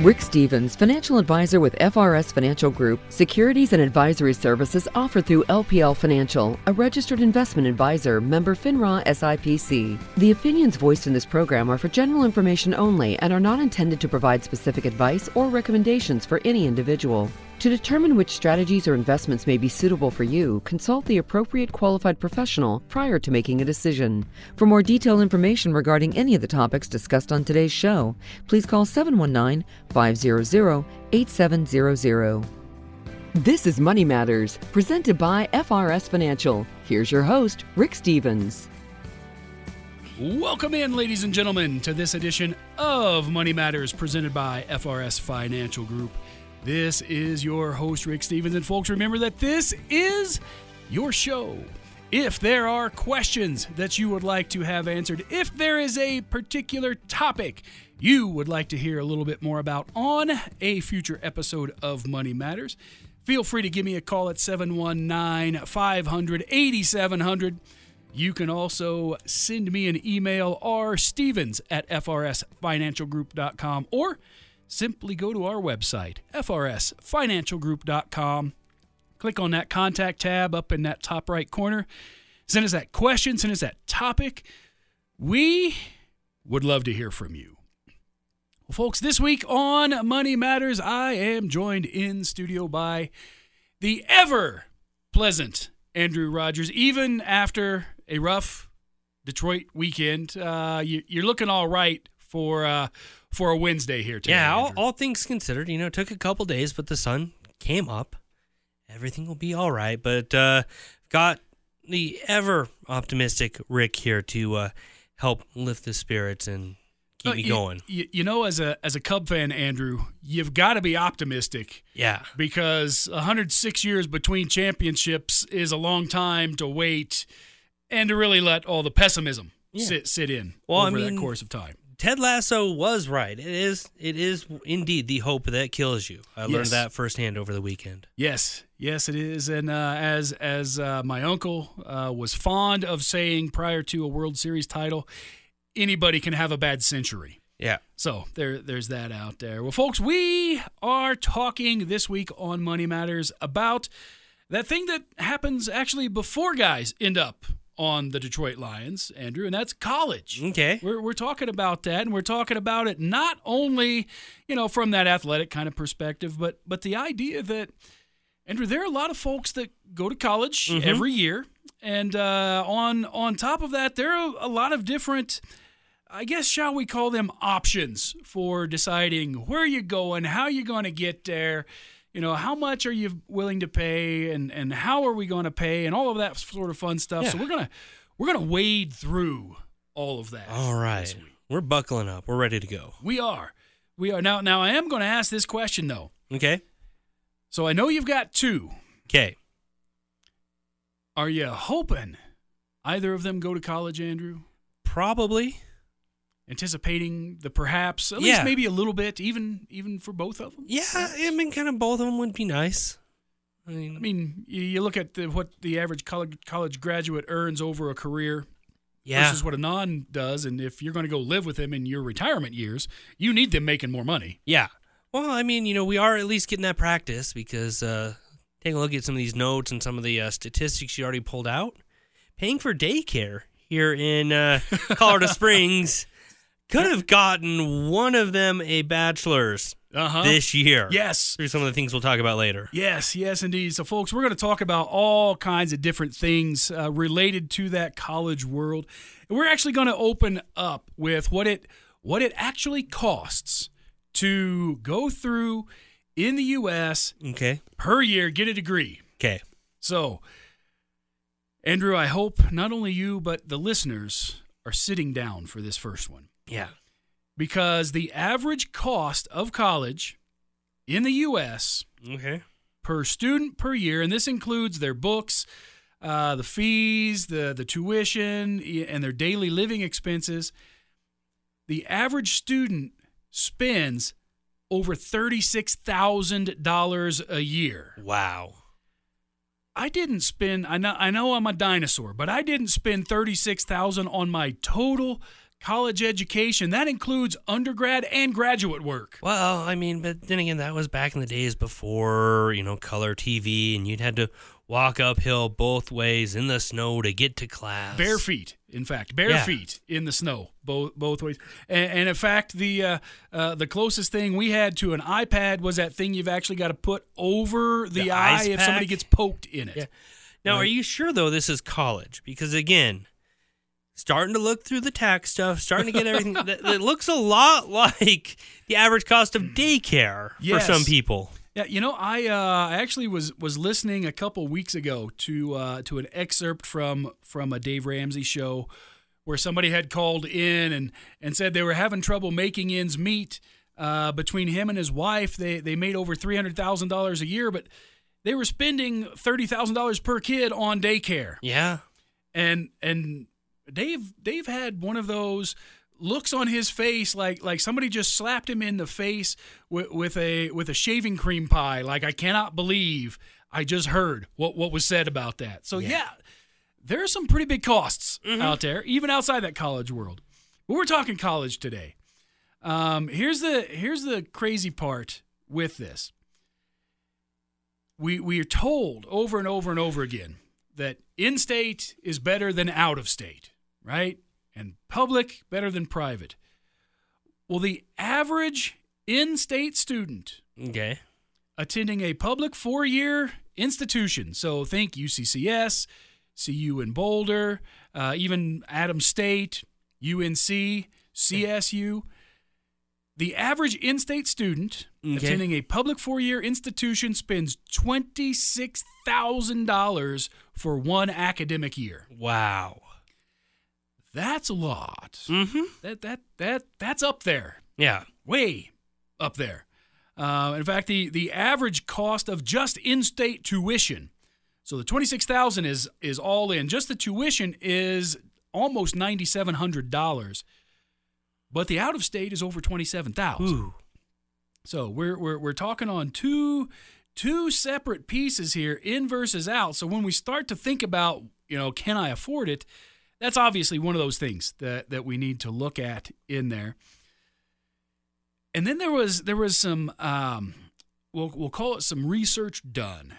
Rick Stevens, financial advisor with FRS Financial Group, securities and advisory services offered through LPL Financial, a registered investment advisor, member FINRA SIPC. The opinions voiced in this program are for general information only and are not intended to provide specific advice or recommendations for any individual. To determine which strategies or investments may be suitable for you, consult the appropriate qualified professional prior to making a decision. For more detailed information regarding any of the topics discussed on today's show, please call 719 500 8700. This is Money Matters, presented by FRS Financial. Here's your host, Rick Stevens. Welcome in, ladies and gentlemen, to this edition of Money Matters presented by FRS Financial Group. This is your host, Rick Stevens. And folks, remember that this is your show. If there are questions that you would like to have answered, if there is a particular topic you would like to hear a little bit more about on a future episode of Money Matters, feel free to give me a call at 719 500 8700. You can also send me an email, rstevens at frsfinancialgroup.com, or simply go to our website, frsfinancialgroup.com. Click on that contact tab up in that top right corner. Send us that question, send us that topic. We would love to hear from you. Well, folks, this week on Money Matters, I am joined in studio by the ever pleasant Andrew Rogers. Even after a rough Detroit weekend, uh, you, are looking all right for uh, for a Wednesday here today. Yeah, all, all, things considered, you know, it took a couple days, but the sun came up. Everything will be all right. But uh, got the ever optimistic Rick here to uh, help lift the spirits and keep me you, going. You, you, know, as a as a Cub fan, Andrew, you've got to be optimistic. Yeah, because 106 years between championships is a long time to wait, and to really let all the pessimism yeah. sit sit in well, over I mean, that course of time. Ted Lasso was right. It is it is indeed the hope that kills you. I learned that firsthand over the weekend. Yes, yes, it is. And uh, as as uh, my uncle uh, was fond of saying prior to a World Series title, anybody can have a bad century. Yeah. So there there's that out there. Well, folks, we are talking this week on Money Matters about that thing that happens actually before guys end up on the Detroit Lions, Andrew, and that's college. Okay. We're, we're talking about that, and we're talking about it not only, you know, from that athletic kind of perspective, but but the idea that, Andrew, there are a lot of folks that go to college mm-hmm. every year, and uh, on on top of that, there are a lot of different. I guess shall we call them options for deciding where you're going, how you're going to get there you know, how much are you willing to pay and, and how are we going to pay and all of that sort of fun stuff. Yeah. So we're going to we're going to wade through all of that. All right. We're buckling up. We're ready to go. We are. We are. Now now I am going to ask this question though. Okay. So I know you've got two. Okay. Are you hoping either of them go to college, Andrew? Probably anticipating the perhaps at yeah. least maybe a little bit even even for both of them yeah i mean kind of both of them would be nice. I mean, I mean you look at the, what the average college college graduate earns over a career yeah. versus what a non does and if you're going to go live with them in your retirement years you need them making more money. Yeah. Well i mean you know we are at least getting that practice because uh taking a look at some of these notes and some of the uh, statistics you already pulled out. Paying for daycare here in uh, colorado springs could have gotten one of them a bachelor's uh-huh. this year. Yes. Through some of the things we'll talk about later. Yes, yes, indeed. So, folks, we're going to talk about all kinds of different things uh, related to that college world. And we're actually going to open up with what it what it actually costs to go through in the U.S. Okay. per year, get a degree. Okay. So, Andrew, I hope not only you but the listeners are sitting down for this first one. Yeah. Because the average cost of college in the U.S. Okay. per student per year, and this includes their books, uh, the fees, the the tuition, and their daily living expenses. The average student spends over thirty six thousand dollars a year. Wow. I didn't spend. I know. I know I'm a dinosaur, but I didn't spend thirty six thousand on my total college education. That includes undergrad and graduate work. Well, I mean, but then again, that was back in the days before, you know, color TV, and you'd had to walk uphill both ways in the snow to get to class. Bare feet, in fact, bare Yeah. feet in the snow, both both ways. And, and in fact, the uh, uh, the closest thing we had to an iPad was that thing you've actually got to put over the, The eye if somebody gets poked in it. Yeah. Now, are you sure though this is college? Because again, starting to look through the tax stuff, starting to get everything. that, that looks a lot like the average cost of daycare for some people. Yeah, you know, I uh, I actually was was listening a couple weeks ago to uh, to an excerpt from from a Dave Ramsey show where somebody had called in and and said they were having trouble making ends meet uh, between him and his wife. They they made over three hundred thousand dollars a year, but they were spending thirty thousand dollars per kid on daycare. Yeah. and and Dave Dave had one of those looks on his face like like somebody just slapped him in the face with, with a with a shaving cream pie like I cannot believe I just heard what what was said about that. So yeah, there are some pretty big costs out there even outside that college world. But we're talking college today. Um, here's the here's the crazy part with this. We we are told over and over and over again that in-state is better than out of state, right? And public better than private. Well, the average in-state student Okay. attending a public four-year institution, so think UCCS, CU in Boulder, uh, even Adams State, UNC, CSU. The average in-state student Okay. attending a public four-year institution spends twenty-six thousand dollars for one academic year. Wow. That's a lot. Mm-hmm. That that that that's up there, Yeah. way up there. Uh, in fact, the the average cost of just in-state tuition, so the twenty-six thousand is is all in. Just the tuition is almost ninety-seven hundred dollars, but the out-of-state is over twenty-seven thousand. So we're we're we're talking on two two separate pieces here, in versus out. So when we start to think about, you know, can I afford it? That's obviously one of those things that that we need to look at in there. And then there was there was some um we'll we'll call it some research done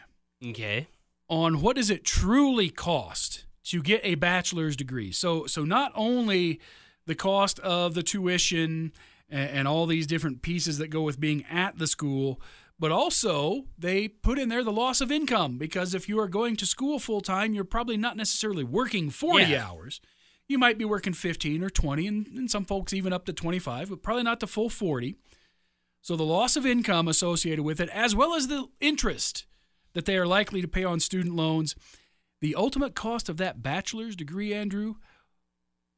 Okay. on what does it truly cost to get a bachelor's degree. So so not only the cost of the tuition and, and all these different pieces that go with being at the school, but also they put in there the loss of income because if you are going to school full time, you're probably not necessarily working 40 Yeah. hours. You might be working 15 or 20 and, and some folks even up to 25, but probably not the full 40. So the loss of income associated with it, as well as the interest that they are likely to pay on student loans, the ultimate cost of that bachelor's degree, Andrew,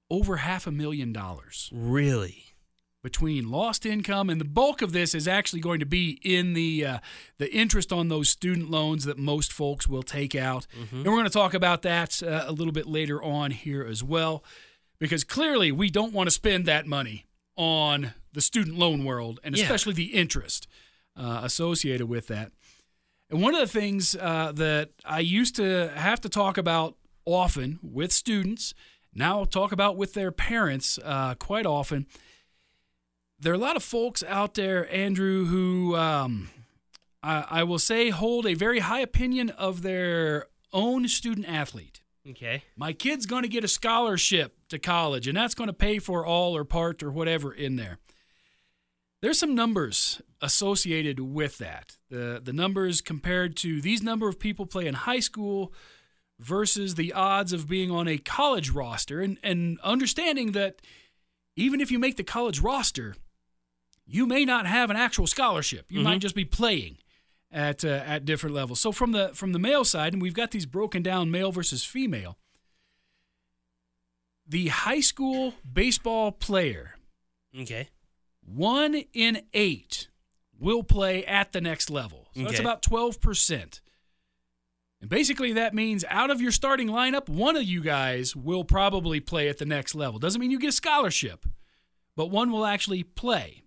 over half a million dollars Really? Between lost income and the bulk of this is actually going to be in the uh, the interest on those student loans that most folks will take out. And we're going to talk about that uh, a little bit later on here as well because clearly we don't want to spend that money on the student loan world and Yeah. especially the interest uh, associated with that. And one of the things uh, that I used to have to talk about often with students, now talk about with their parents uh, quite often. There are a lot of folks out there, Andrew, who um, I, I will say hold a very high opinion of their own student athlete. Okay. My kid's going to get a scholarship to college, and that's going to pay for all or part or whatever in there. There's some numbers associated with that. The the numbers compared to these number of people play in high school versus the odds of being on a college roster and, and understanding that even if you make the college roster, you may not have an actual scholarship. You might just be playing at uh, at different levels. So from the from the male side, and we've got these broken down male versus female. The high school baseball player, Okay. one in eight, will play at the next level. So that's about twelve percent. And basically, that means out of your starting lineup, one of you guys will probably play at the next level. Doesn't mean you get a scholarship, but one will actually play.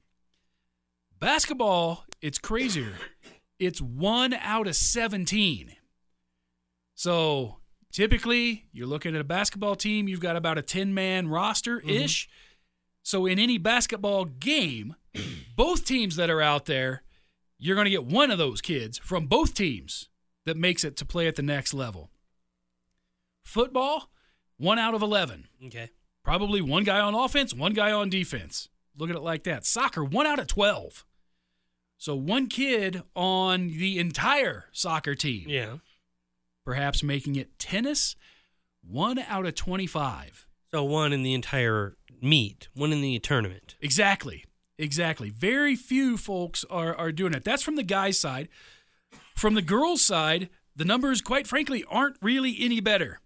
Basketball, it's crazier. It's one out of 17. So typically, you're looking at a basketball team, you've got about a 10 man roster ish. Mm-hmm. So in any basketball game, both teams that are out there, you're going to get one of those kids from both teams that makes it to play at the next level. Football, one out of 11. Okay. Probably one guy on offense, one guy on defense. Look at it like that. Soccer, one out of 12. So one kid on the entire soccer team. Yeah. Perhaps making it tennis, one out of 25. So one in the entire meet, one in the tournament. Exactly. Exactly. Very few folks are, are doing it. That's from the guys' side. From the girls' side, the numbers, quite frankly, aren't really any better.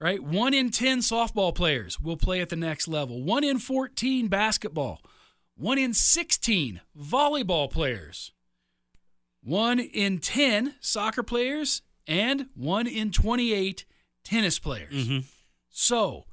Right? One in 10 softball players will play at the next level, one in 14 basketball, one in 16 volleyball players, one in 10 soccer players, and one in 28 tennis players. Mm-hmm. So,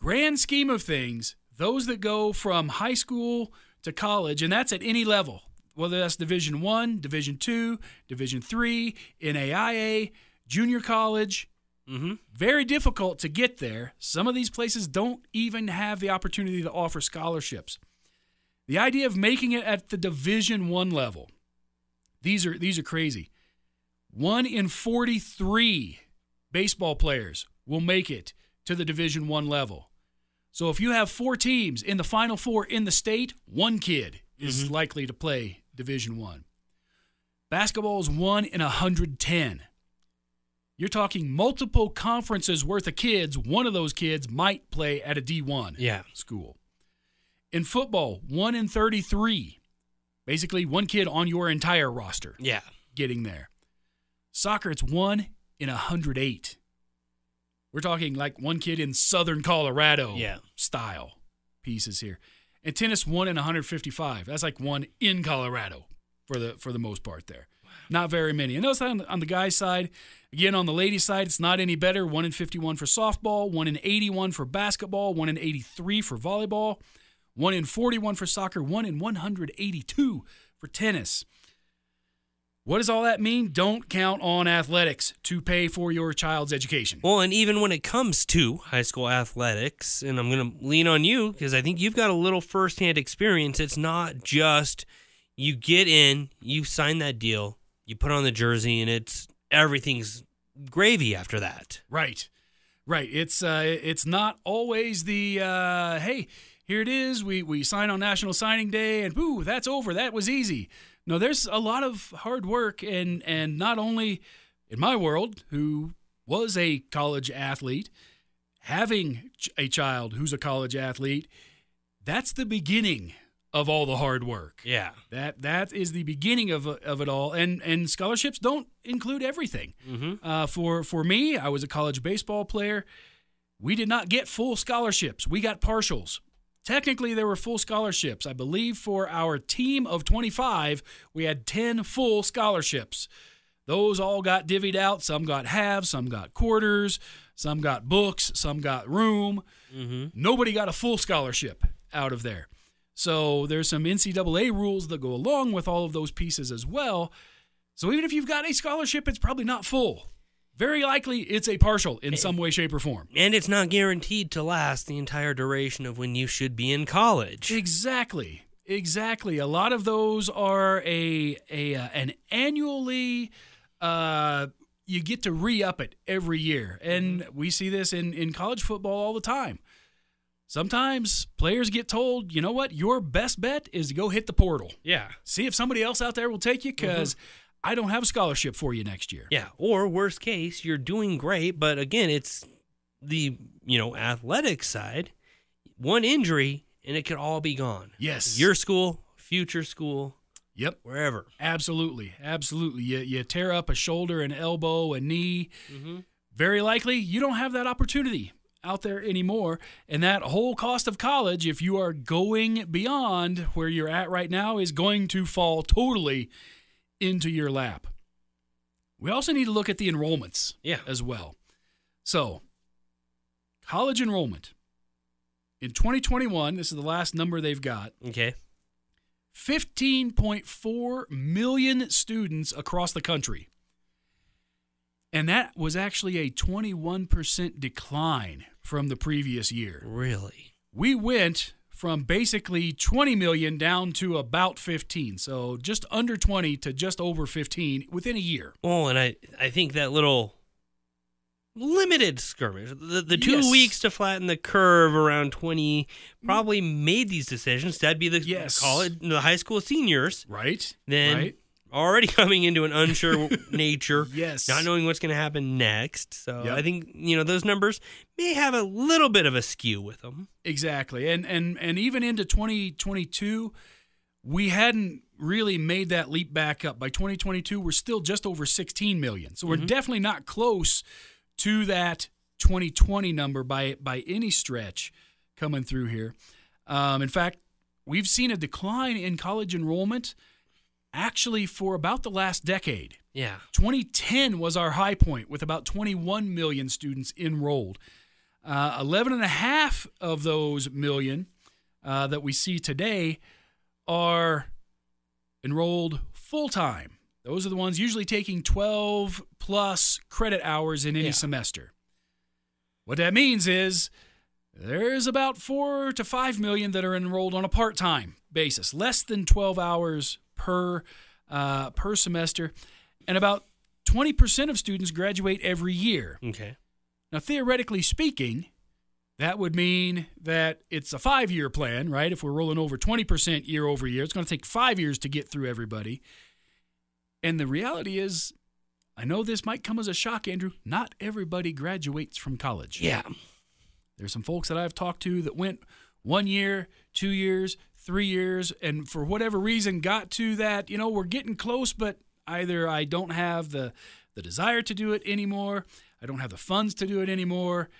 grand scheme of things, those that go from high school to college, and that's at any level, whether that's Division One, Division Two, Division Three, NAIA, junior college, Mm-hmm. very difficult to get there. Some of these places don't even have the opportunity to offer scholarships. The idea of making it at the Division 1 level. These are these are crazy. 1 in 43 baseball players will make it to the Division 1 level. So if you have 4 teams in the final 4 in the state, one kid is mm-hmm. likely to play Division 1. Basketball is 1 in 110. You're talking multiple conferences worth of kids. One of those kids might play at a D1 Yeah. school. In football, 1 in 33. Basically, one kid on your entire roster Yeah. getting there. Soccer, it's 1 in 108. We're talking like one kid in southern Colorado Yeah. style pieces here. And tennis, 1 in 155. That's like one in Colorado for the for the most part there. Not very many. And notice on the, on the guy's side, again on the ladies' side, it's not any better. One in 51 for softball, one in 81 for basketball, one in 83 for volleyball, one in 41 for soccer, one in 182 for tennis. What does all that mean? Don't count on athletics to pay for your child's education. Well, and even when it comes to high school athletics, and I'm going to lean on you because I think you've got a little firsthand experience. It's not just you get in, you sign that deal, you put on the jersey, and it's everything's gravy after that. Right, right. It's uh, it's not always the uh, hey, here it is. We we sign on National Signing Day, and boo, that's over. That was easy. No, there's a lot of hard work, and and not only in my world, who was a college athlete, having a child who's a college athlete, that's the beginning of all the hard work. Yeah. That that is the beginning of of it all, and and scholarships don't include everything. Mm-hmm. Uh, for for me, I was a college baseball player. We did not get full scholarships. We got partials. Technically, there were full scholarships. I believe for our team of 25, we had 10 full scholarships. Those all got divvied out. Some got halves, some got quarters, some got books, some got room. Mm-hmm. Nobody got a full scholarship out of there. So there's some NCAA rules that go along with all of those pieces as well. So even if you've got a scholarship, it's probably not full. Very likely it's a partial in some way, shape, or form. And it's not guaranteed to last the entire duration of when you should be in college. Exactly. Exactly. A lot of those are a a uh, an annually uh you get to re-up it every year. And we see this in in college football all the time. Sometimes players get told, "You know what? Your best bet is to go hit the portal. Yeah. See if somebody else out there will take you cuz I don't have a scholarship for you next year." Yeah. Or worst case, you're doing great, but again, it's the you know athletic side. One injury and it could all be gone. Yes. Your school, future school, Yep. wherever. Absolutely. Absolutely. You you tear up a shoulder, an elbow, a knee, Mm-hmm. very likely you don't have that opportunity out there anymore. And that whole cost of college, if you are going beyond where you're at right now, is going to fall totally into your lap. We also need to look at the enrollments Yeah. as well. So, college enrollment in 2021, this is the last number they've got. Okay. 15.4 million students across the country. And that was actually a 21% decline from the previous year. Really. We went from basically 20 million down to about 15. So just under 20 to just over 15 within a year. Well, and I, I think that little limited skirmish, the, the two Yes. weeks to flatten the curve around 20, probably made these decisions. That'd be the Yes. college, the high school seniors. Right? Then right? Already coming into an unsure nature, Yes. not knowing what's going to happen next. So Yep. I think you know those numbers may have a little bit of a skew with them. Exactly. And and and even into 2022, we hadn't really made that leap back up. By 2022, we're still just over 16 million. So we're definitely not close to that 2020 number by by any stretch coming through here. Um, in fact, we've seen a decline in college enrollment actually for about the last decade. Yeah. 2010 was our high point with about 21 million students enrolled. Uh, 11 and a half of those million uh, that we see today are enrolled full time. Those are the ones usually taking 12 plus credit hours in any Yeah. semester. What that means is there's about four to five million that are enrolled on a part time basis, less than 12 hours per uh, per semester, and about 20% of students graduate every year. Okay. Now, theoretically speaking, that would mean that it's a five year plan, right? If we're rolling over 20% year over year, it's going to take five years to get through everybody. And the reality is, I know this might come as a shock, Andrew. Not everybody graduates from college. Yeah. There's some folks that I've talked to that went one year, two years, three years, and for whatever reason got to that, you know, we're getting close, but either I don't have the the desire to do it anymore, I don't have the funds to do it anymore.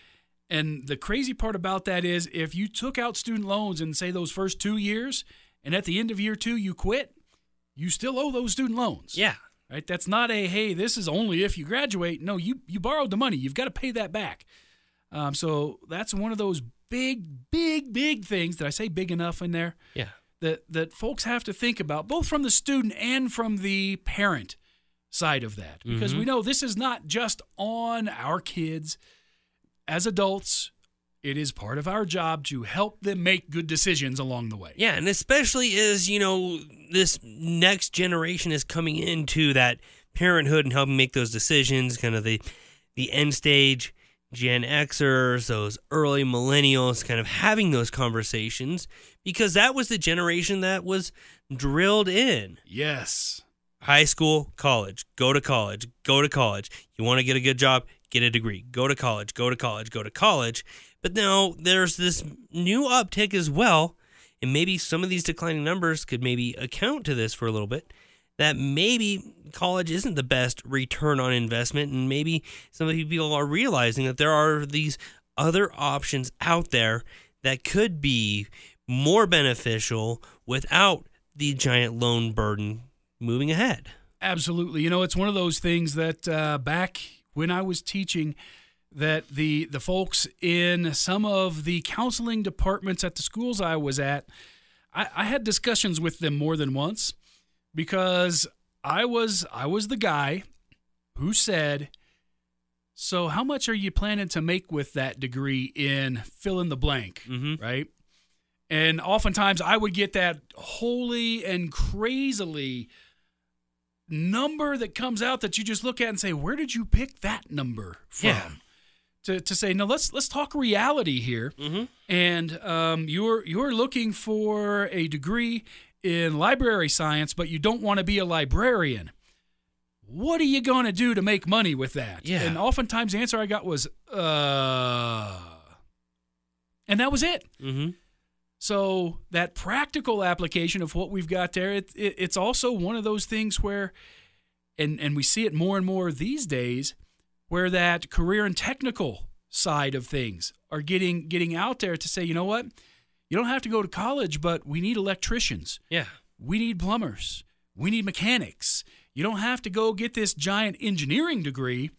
And the crazy part about that is if you took out student loans in say those first 2 years and at the end of year 2 you quit, you still owe those student loans Yeah. right? That's not a hey, this is only if you graduate. No, you you borrowed the money. You've got to pay that back. Um, so that's one of those big, big, big things. Did I say big enough in there? Yeah. That that folks have to think about, both from the student and from the parent side of that, because we mm-hmm. know this is not just on our kids. As adults, it is part of our job to help them make good decisions along the way. Yeah, and especially as you know, this next generation is coming into that parenthood and helping make those decisions. Kind of the the end stage Gen Xers, those early millennials, kind of having those conversations because that was the generation that was drilled in. Yes. High school, college, go to college, go to college. You want to get a good job, get a degree. Go to college, go to college, go to college. But now there's this new uptick as well, and maybe some of these declining numbers could maybe account to this for a little bit. That maybe college isn't the best return on investment, and maybe some of people are realizing that there are these other options out there that could be more beneficial without the giant loan burden moving ahead. Absolutely. You know, it's one of those things that uh, back when I was teaching, that the the folks in some of the counseling departments at the schools I was at, I, I had discussions with them more than once because I was I was the guy who said, "So how much are you planning to make with that degree in fill in the blank?" Mm-hmm. right? And oftentimes I would get that holy and crazily number that comes out that you just look at and say, "Where did you pick that number from?" Yeah. To, to say no, let's let's talk reality here. Mm-hmm. And um, you're you're looking for a degree in library science, but you don't want to be a librarian. What are you going to do to make money with that? Yeah. And oftentimes the answer I got was, uh, and that was it. Mm-hmm. So that practical application of what we've got there, it, it, it's also one of those things where, and and we see it more and more these days, where that career and technical side of things are getting getting out there to say, you know what, you don't have to go to college, but we need electricians, Yeah. we need plumbers, we need mechanics. You don't have to go get this giant engineering degree.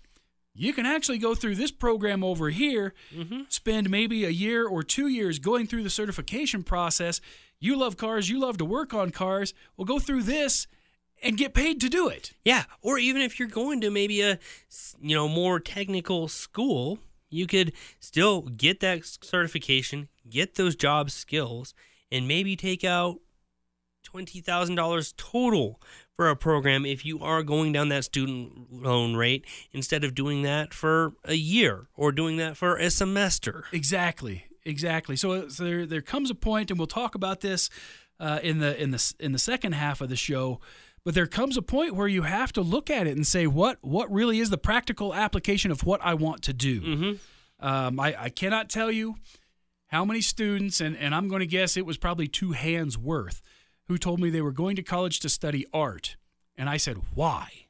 You can actually go through this program over here Mm-hmm. spend maybe a year or two years going through the certification process. You love cars, you love to work on cars. Well, go through this and get paid to do it. Yeah. Or even if you're going to maybe a you know more technical school, you could still get that certification, get those job skills, and maybe take out $20,000 total for a program if you are going down that student loan rate instead of doing that for a year or doing that for a semester. Exactly, exactly. So, so there there comes a point, and we'll talk about this uh, in the in the in the second half of the show. But there comes a point where you have to look at it and say, what what really is the practical application of what I want to do. Mm-hmm. Um, I, I cannot tell you how many students, and, and I'm going to guess it was probably two hands worth, who told me they were going to college to study art. And I said, why?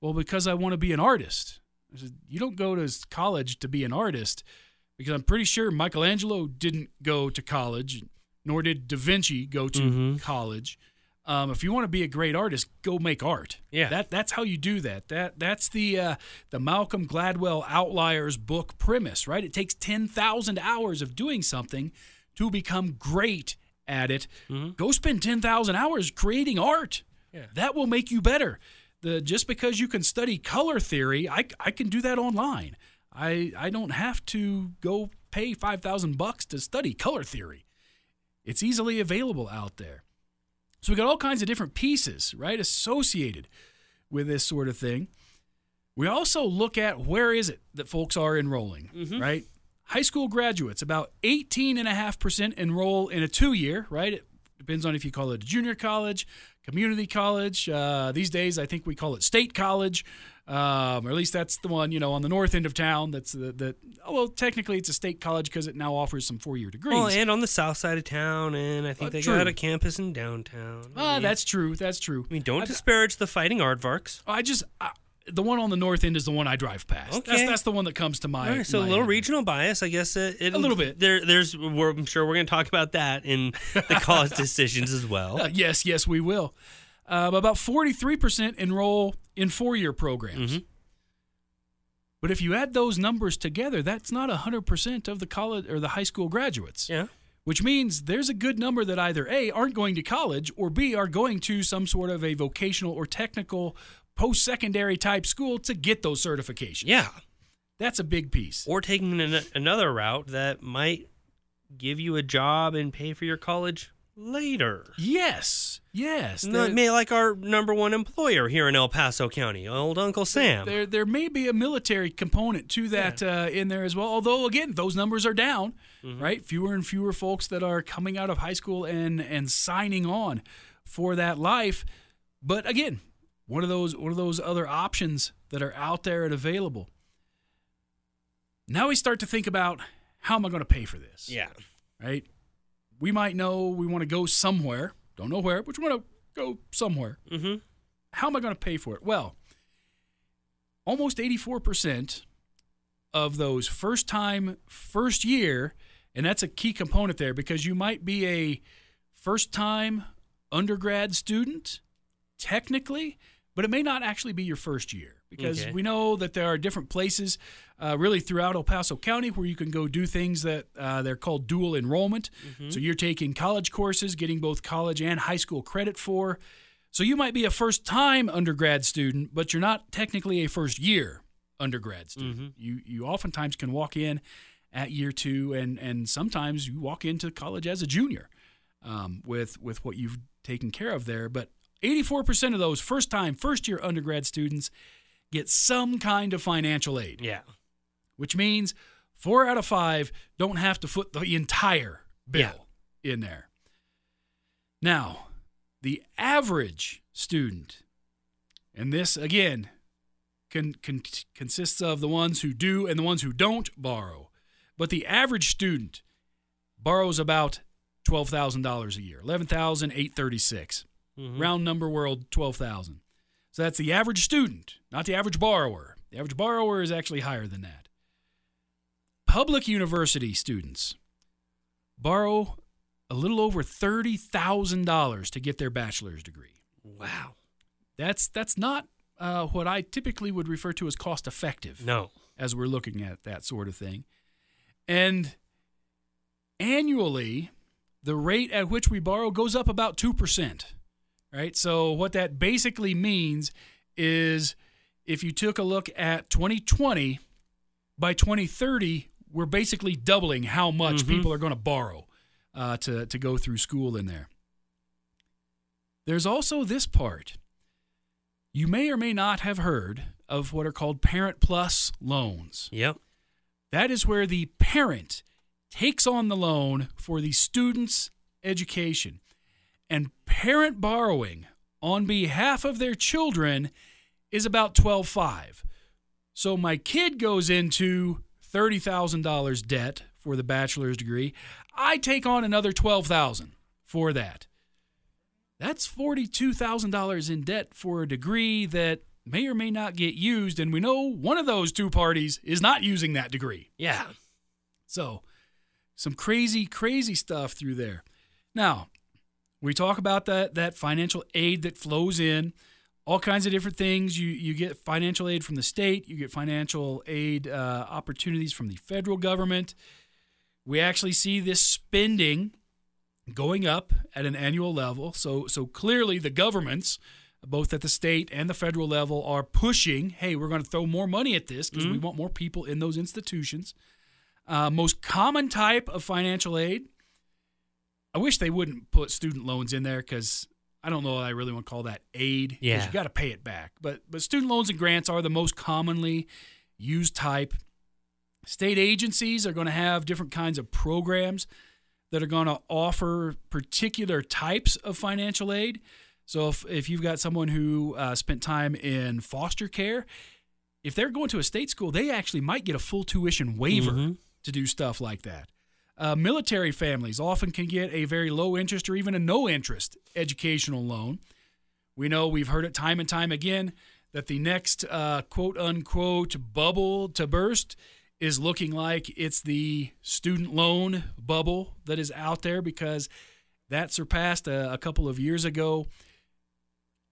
Well, because I want to be an artist. I said, you don't go to college to be an artist because I'm pretty sure Michelangelo didn't go to college, nor did Da Vinci go to Mhm. college. Um, if you want to be a great artist, go make art. Yeah. that that's how you do that. That that's the uh, the Malcolm Gladwell Outliers book premise, right? It takes ten thousand hours of doing something to become great at it. Go spend ten thousand hours creating art. Yeah. That will make you better. The just because you can study color theory, I, I can do that online. I I don't have to go pay five thousand bucks to study color theory. It's easily available out there. So we got all kinds of different pieces, right, associated with this sort of thing. We also look at where is it that folks are enrolling, mm-hmm. right? High school graduates, about 18.5% enroll in a two year, right? It depends on if you call it a junior college, community college. Uh, these days, I think we call it state college, um, or at least that's the one, you know, on the north end of town. That's the, the oh, well, technically it's a state college because it now offers some four year degrees. Well, and on the south side of town, and I think Uh, they true. got a campus in downtown. I Ah, mean- that's true. That's true. I mean, don't I- disparage the fighting aardvarks. I just I, the one on the north end is the one I drive past. That's Okay. that's the one that comes to mind. All right, so a little regional bias, I guess. It, it, A little bit. There, there's. We're, I'm sure we're going to talk about that in the college decisions as well. Uh, yes, yes, we will. Uh, about forty-three percent enroll in four-year programs. Mhm. But if you add those numbers together, that's not hundred percent of the college or the high school graduates. Yeah. Which means there's a good number that either A aren't going to college or B are going to some sort of a vocational or technical post-secondary type school to get those certifications. Yeah. That's a big piece. Or taking an, another route that might give you a job and pay for your college later. Yes, yes. Not may like our number one employer here in El Paso County, old Uncle Sam. There, there may be a military component to that uh, in there as well. Although, again, those numbers are down, Mm-hmm. right? Fewer and fewer folks that are coming out of high school and and signing on for that life. But again, one of those one of those other options that are out there and available. Now we start to think about how am I going to pay for this? yeah. Right. We might know we want to go somewhere. Don't know where, but we want to go somewhere Mm-hmm. how am I going to pay for it? Well, almost 84% of those first time, first year, and that's a key component there because you might be a first time undergrad student, technically, but it may not actually be your first year because Okay. we know that there are different places uh, really throughout El Paso County where you can go do things that uh, they're called dual enrollment. So you're taking college courses, getting both college and high school credit for. So you might be a first time undergrad student, but you're not technically a first year undergrad student. You you oftentimes can walk in at year two, and and sometimes you walk into college as a junior um, with with what you've taken care of there. But 84% of those first time, first year undergrad students get some kind of financial aid. Yeah. Which means four out of five don't have to foot the entire bill yeah. in there. Now, the average student, and this again consists of the ones who do and the ones who don't borrow, but the average student borrows about $12,000 a year, 11,836. Mm-hmm. Round number world 12,000. So that's the average student, not the average borrower. The average borrower is actually higher than that. Public university students borrow a little over $30,000 to get their bachelor's degree. Wow. That's that's not uh, what I typically would refer to as cost effective. No. As we're looking at that sort of thing. And annually, the rate at which we borrow goes up about 2%. Right? So, what that basically means is if you took a look at 2020, by 2030, we're basically doubling how much Mhm. people are going to borrow uh, to to go through school in there. There's also this part. You may or may not have heard of what are called Parent Plus loans. Yep. That is where the parent takes on the loan for the student's education. And parent borrowing on behalf of their children is about 12.5. So my kid goes into $30,000 debt for the bachelor's degree. I take on another 12,000 for that. That's $42,000 in debt for a degree that may or may not get used and we know one of those two parties is not using that degree. Yeah. So, some crazy crazy stuff through there. Now, we talk about that that financial aid that flows in, all kinds of different things. You you get financial aid from the state, you get financial aid uh, opportunities from the federal government. We actually see this spending going up at an annual level. So so clearly the governments, both at the state and the federal level, are pushing. Hey, we're going to throw more money at this because we want more people in those institutions. Uh, most common type of financial aid. I wish they wouldn't put student loans in there because I don't know. I really want to call that aid. Yeah. you got to pay it back. But but student loans and grants are the most commonly used type. State agencies are going to have different kinds of programs that are going to offer particular types of financial aid. So if, if you've got someone who uh, spent time in foster care, if they're going to a state school, they actually might get a full tuition waiver Mhm. to do stuff like that. Uh, military families often can get a very low interest or even a no interest educational loan. We know we've heard it time and time again that the next uh, quote unquote bubble to burst is looking like it's the student loan bubble that is out there because that surpassed a, a couple of years ago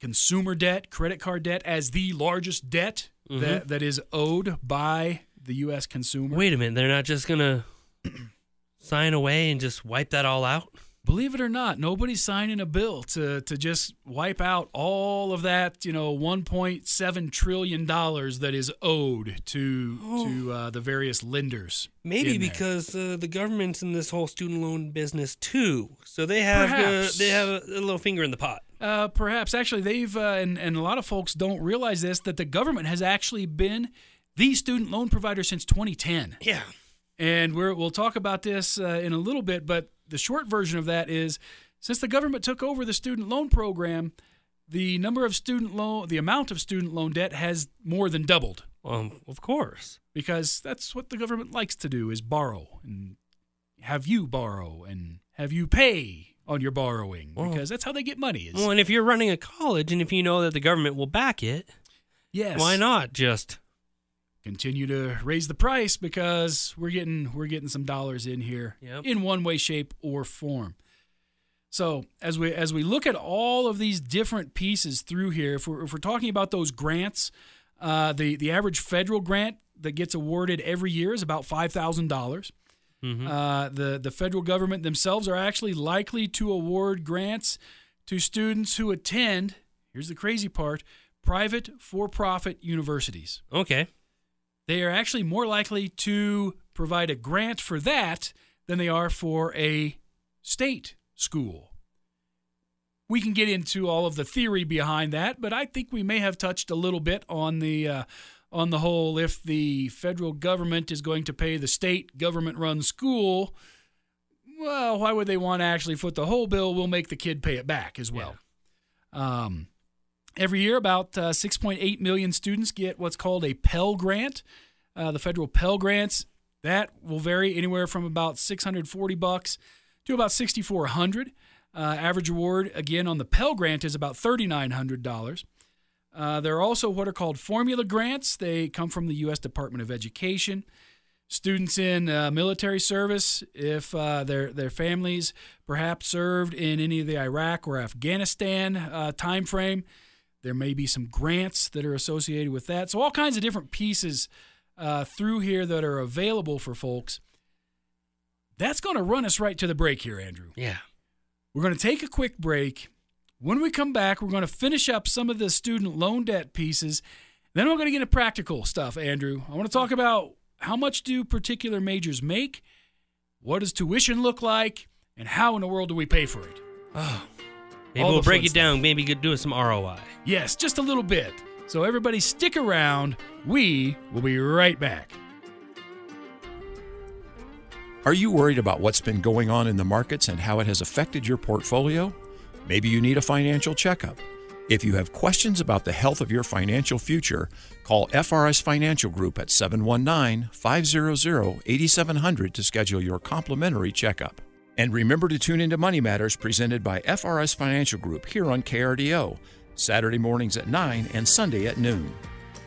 consumer debt, credit card debt as the largest debt that, that is owed by the U.S. consumer. Wait a minute. They're not just going to sign away and just wipe that all out? Believe it or not, nobody's signing a bill to to just wipe out all of that, you know, 1.7 trillion dollars that is owed to to uh, the various lenders. Maybe because uh, the government's in this whole student loan business too, so they have uh, they have a, a little finger in the pot. Uh, perhaps actually they've uh, and and a lot of folks don't realize this that the government has actually been the student loan provider since 2010. Yeah. And we're, we'll talk about this uh, in a little bit, but the short version of that is since the government took over the student loan program, the number of student loan, the amount of student loan debt has more than doubled. Um, of course. because that's what the government likes to do is borrow and have you borrow and have you pay on your borrowing. Well- because that's how they get money is Well, and if you're running a college and if you know that the government will back it, yes. why not just continue to raise the price because we're getting we're getting some dollars in here Yep. in one way shape or form so as we as we look at all of these different pieces through here if we're, if we're talking about those grants uh, the the average federal grant that gets awarded every year is about $5000 Mhm. uh, the the federal government themselves are actually likely to award grants to students who attend here's the crazy part private for-profit universities okay? They are actually more likely to provide a grant for that than they are for a state school. We can get into all of the theory behind that, but I think we may have touched a little bit on the uh, on the whole. If the federal government is going to pay the state government-run school, well, why would they want to actually foot the whole bill? We'll make the kid pay it back as well. Um, Every year, about uh, 6.8 million students get what's called a Pell Grant. Uh, the federal Pell Grants that will vary anywhere from about 640 bucks to about 6,400. Uh, average award again on the Pell Grant is about $3,900. Uh, there are also what are called formula grants. They come from the U.S. Department of Education. Students in uh, military service, if uh, their their families perhaps served in any of the Iraq or Afghanistan uh, time frame, there may be some grants that are associated with that. So all kinds of different pieces uh, through here that are available for folks. That's going to run us right to the break here, Andrew. Yeah. We're going to take a quick break. When we come back, we're going to finish up some of the student loan debt pieces. Then we're going to get into practical stuff, Andrew. I want to talk about how much do particular majors make? What does tuition look like? and how in the world do we pay for it? Oh, maybe we'll break fun it down. Maybe could do some ROI. Yes, just a little bit. So everybody stick around. We will be right back. Are you worried about what's been going on in the markets and how it has affected your portfolio? Maybe you need a financial checkup. If you have questions about the health of your financial future, call FRS Financial Group at 719 500 8700 to schedule your complimentary checkup. And remember to tune into Money Matters presented by FRS Financial Group here on KRDO, Saturday mornings at 9 and Sunday at noon.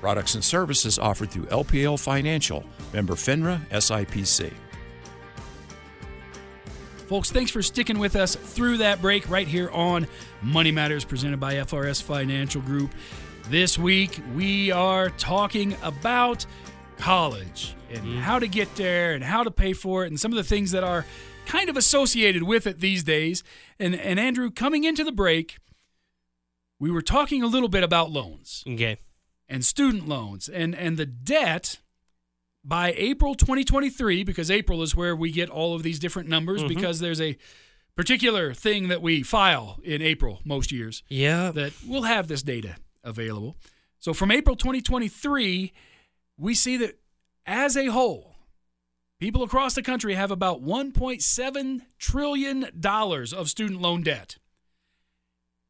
Products and services offered through LPL Financial, member FINRA SIPC. Folks, thanks for sticking with us through that break right here on Money Matters presented by FRS Financial Group. This week, we are talking about college and mm. how to get there and how to pay for it and some of the things that are kind of associated with it these days. And, and Andrew, coming into the break, we were talking a little bit about loans Okay. and student loans and, and the debt by April 2023, because April is where we get all of these different numbers mm-hmm. because there's a particular thing that we file in April most years Yeah. that we'll have this data available. So from April 2023, we see that as a whole, people across the country have about 1.7 trillion dollars of student loan debt.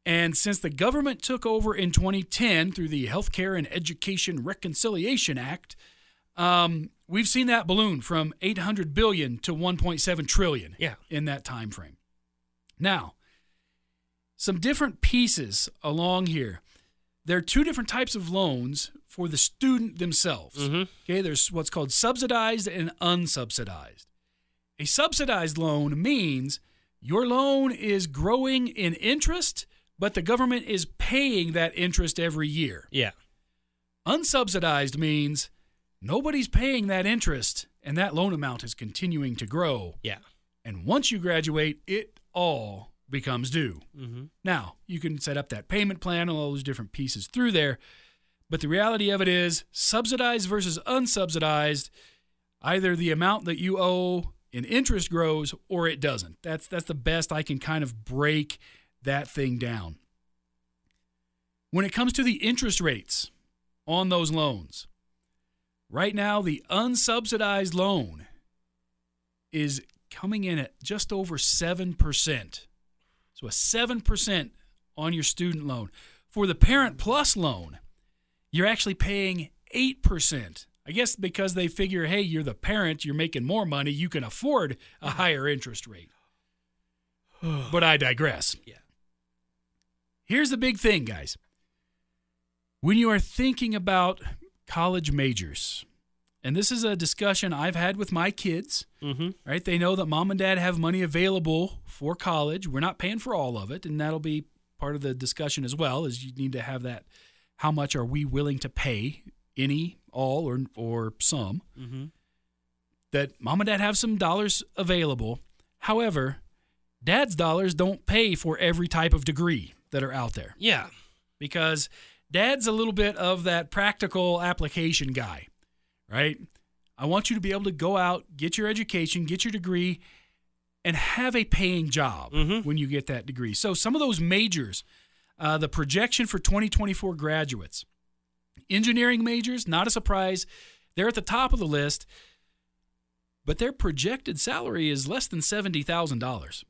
And since the government took over in 2010 through the Healthcare and Education Reconciliation Act, um, we've seen that balloon from 800 billion to 1.7 trillion Yeah. in that time frame. Now, some different pieces along here. There are two different types of loans for the student themselves. Mhm. Okay, there's what's called subsidized and unsubsidized. A subsidized loan means your loan is growing in interest, but the government is paying that interest every year. Yeah. Unsubsidized means nobody's paying that interest and that loan amount is continuing to grow. Yeah. And once you graduate, it all becomes due. Mm-hmm. Now, you can set up that payment plan, and all those different pieces through there. But the reality of it is, subsidized versus unsubsidized, either the amount that you owe in interest grows or it doesn't. That's that's the best I can kind of break that thing down. When it comes to the interest rates on those loans, right now the unsubsidized loan is coming in at just over 7%. So a 7% on your student loan. For the Parent Plus loan, you're actually paying 8%. I guess because they figure, hey, you're the parent, you're making more money, you can afford a higher interest rate. but I digress. Yeah. Here's the big thing, guys. When you are thinking about college majors, and this is a discussion I've had with my kids, Mm-hmm. right? They know that mom and dad have money available for college. We're not paying for all of it, and that'll be part of the discussion as well. Is you need to have that. How much are we willing to pay? Any, all, or or some? Mm-hmm. That mom and dad have some dollars available. However, dad's dollars don't pay for every type of degree that are out there Yeah. because dad's a little bit of that practical application guy, right? I want you to be able to go out, get your education, get your degree, and have a paying job Mhm. when you get that degree. So, some of those majors, uh, the projection for 2024 graduates, engineering majors, not a surprise, they're at the top of the list, but their projected salary is less than $70,000.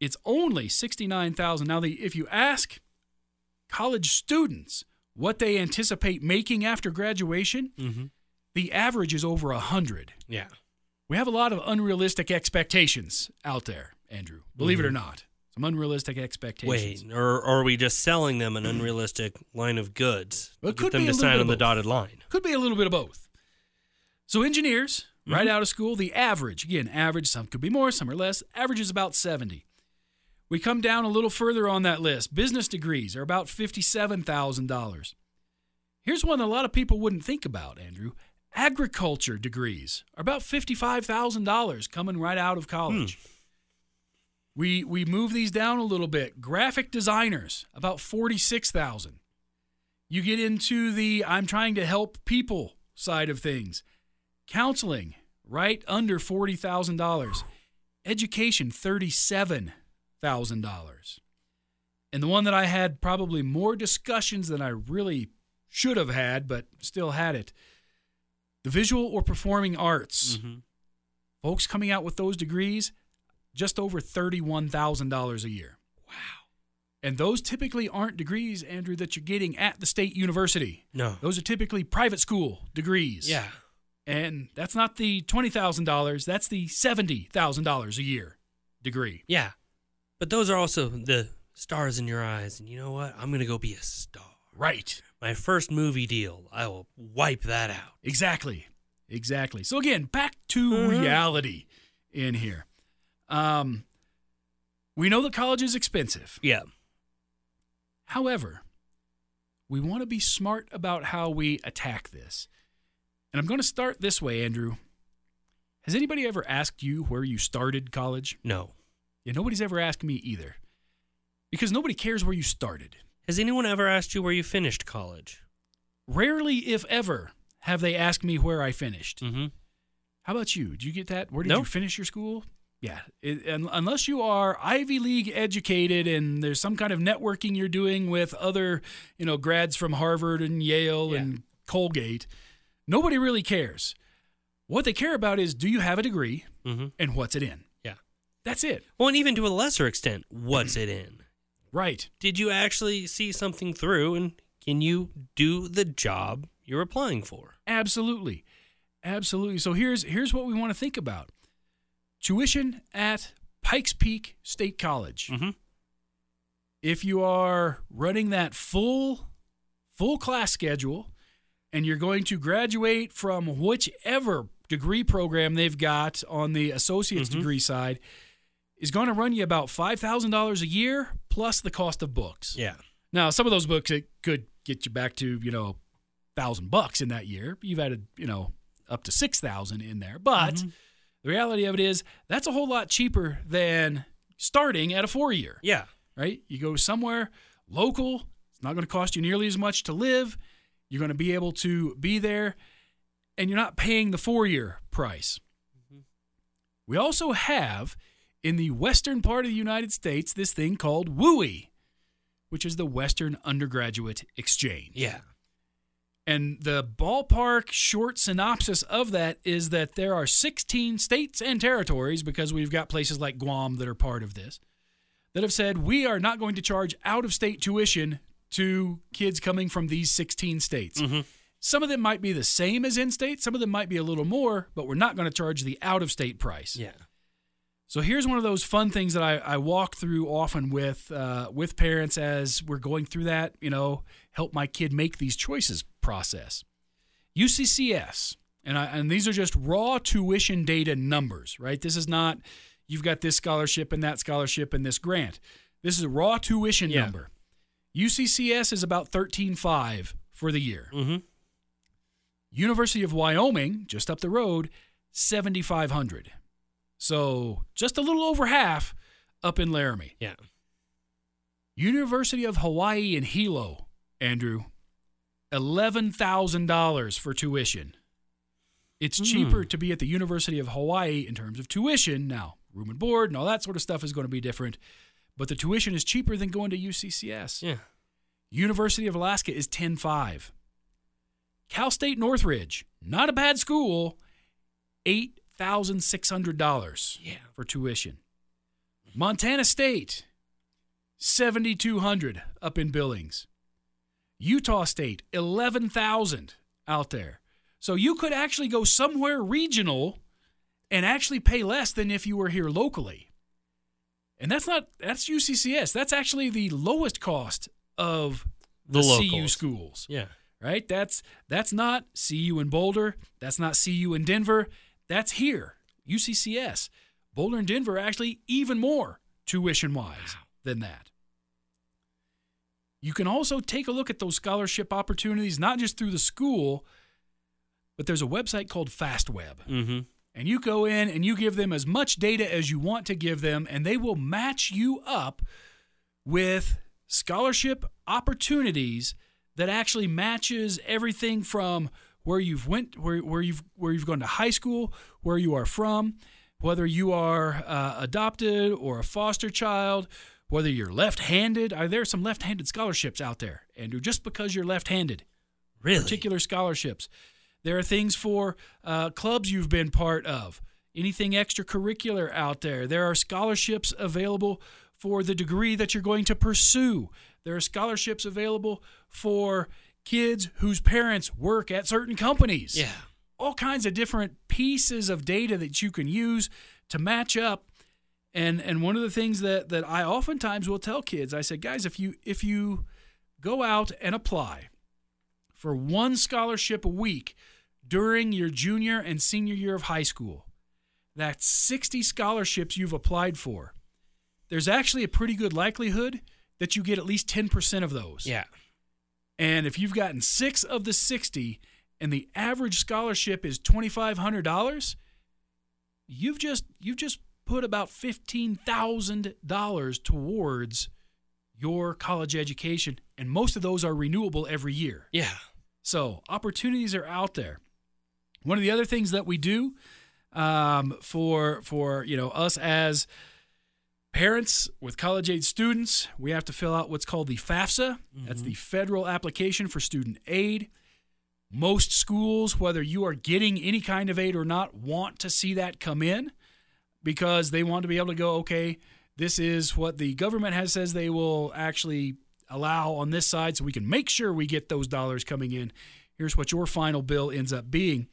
It's only $69,000. Now, the, if you ask college students what they anticipate making after graduation, Mm-hmm. the average is over a hundred. Yeah. We have a lot of unrealistic expectations out there, Andrew. Believe it or not, some unrealistic expectations. Wait, or, or are we just selling them an unrealistic line of goods Well, it could them be a to sign on the dotted line? Could be a little bit of both. So engineers, hmm? right out of school, the average, again, average, some could be more, some are less. Average is about 70. We come down a little further on that list. Business degrees are about $57,000. Here's one that a lot of people wouldn't think about, Andrew. Agriculture degrees are about $55,000 coming right out of college. Hmm. We we move these down a little bit. Graphic designers about 46,000. You get into the I'm trying to help people side of things. Counseling, right under $40,000. Education, $37,000. And the one that I had probably more discussions than I really should have had, but still had it. The visual or performing arts. Mhm. Folks coming out with those degrees, just over $31,000 a year. Wow. And those typically aren't degrees, Andrew, that you're getting at the state university. No. Those are typically private school degrees. Yeah. And that's not the $20,000, that's the $70,000 a year degree. Yeah. But those are also the stars in your eyes. And you know what? I'm going to go be a star. Right. My first movie deal, I will wipe that out. Exactly. Exactly. So again, back to Mhm. reality in here. Um we know that college is expensive. Yeah. However, we want to be smart about how we attack this. And I'm going to start this way, Andrew. Has anybody ever asked you where you started college? No. Yeah, nobody's ever asked me either. Because nobody cares where you started. Has anyone ever asked you where you finished college? Rarely, if ever, have they asked me where I finished. Mm-hmm. How about you? Did you get that? Where did No. you finish your school? Yeah, it, un- unless you are Ivy League educated and there's some kind of networking you're doing with other, you know, grads from Harvard and Yale Yeah. and Colgate, nobody really cares. What they care about is do you have a degree Mm-hmm. and what's it in? Yeah. That's it. Well, and even to a lesser extent, what's it in? Right. Did you actually see something through and can you do the job you're applying for? Absolutely. Absolutely. So here's here's what we want to think about. Tuition at Pikes Peak State College. Mm-hmm. if you are running that full full class schedule and you're going to graduate from whichever degree program they've got on the associate's Mhm. degree side is going to run you about $5,000 a year plus the cost of books. Yeah. Now, some of those books it could get you back to, you know, 1000 bucks in that year. You've added, you know, up to 6000 in there. But Mhm. The reality of it is that's a whole lot cheaper than starting at a 4 year Yeah. right? You go somewhere local, it's not going to cost you nearly as much to live. You're going to be able to be there, and you're not paying the four year price. Mm-hmm. We also have in the western part of the United States this thing called WUE, which is the Western Undergraduate Exchange. Yeah. And the ballpark short synopsis of that is that there are 16 states and territories, because we've got places like Guam that are part of this, that have said we are not going to charge out of state tuition to kids coming from these 16 states. Mhm. Some of them might be the same as in state, some of them might be a little more, but we're not going to charge the out of state price. Yeah. So here's one of those fun things that I, I walk through often with uh, with parents as we're going through that, you know, help my kid make these choices process. UCCS, and I, and these are just raw tuition data numbers, right? This is not you've got this scholarship and that scholarship and this grant. This is a raw tuition Yeah. number. UCCS is about 13.5 for the year. Mm-hmm. University of Wyoming, just up the road, 7,500. So just a little over half up in Laramie. Yeah. University of Hawaii in Hilo, Andrew, $11,000 for tuition. It's Hmm. cheaper to be at the University of Hawaii in terms of tuition. Now, room and board and all that sort of stuff is going to be different, but the tuition is cheaper than going to UCCS. Yeah. University of Alaska is 10.5. Cal State Northridge, not a bad school, $8,600 Yeah. for tuition. Montana State, 7,200 up in Billings. Utah State, 11,000 out there. So you could actually go somewhere regional and actually pay less than if you were here locally. And that's not that's UCCS. That's actually the lowest cost of The the, CU schools Yeah. right? That's that's not CU in Boulder. That's not CU in Denver. That's here, UCCS. Boulder and Denver are actually even more tuition wise than that. You can also take a look at those scholarship opportunities, not just through the school, but there's a website called FastWeb. Mm-hmm. And you go in and you give them as much data as you want to give them, and they will match you up with scholarship opportunities that actually matches everything from where you've went where, where you've where you've gone to high school, where you are from, whether you are uh, adopted or a foster child, whether you're left-handed. Are there some left-handed scholarships out there, Andrew? Just because you're left-handed, Really? particular scholarships. There are things for uh, clubs you've been part of, anything extracurricular out there. There are scholarships available for the degree that you're going to pursue. There are scholarships available for kids whose parents work at certain companies. Yeah. All kinds of different pieces of data that you can use to match up. And and one of the things that that I oftentimes will tell kids, I said, guys, if you if you go out and apply for one scholarship a week during your junior and senior year of high school, that's 60 scholarships you've applied for. There's actually a pretty good likelihood that you get at least 10% of those. Yeah. And if you've gotten six of the 60 and the average scholarship is $2,500, you've just, you've just put about $15,000 towards your college education. And most of those are renewable every year. Yeah. So opportunities are out there. One of the other things that we do um, for for you know us as parents with college age students, we have to fill out what's called the FAFSA. That's the Federal Application for Student Aid. Most schools, whether you are getting any kind of aid or not, want to see that come in because they want to be able to go, okay, this is what the government has says they will actually allow on this side so we can make sure we get those dollars coming in. Here's what your final bill ends up being.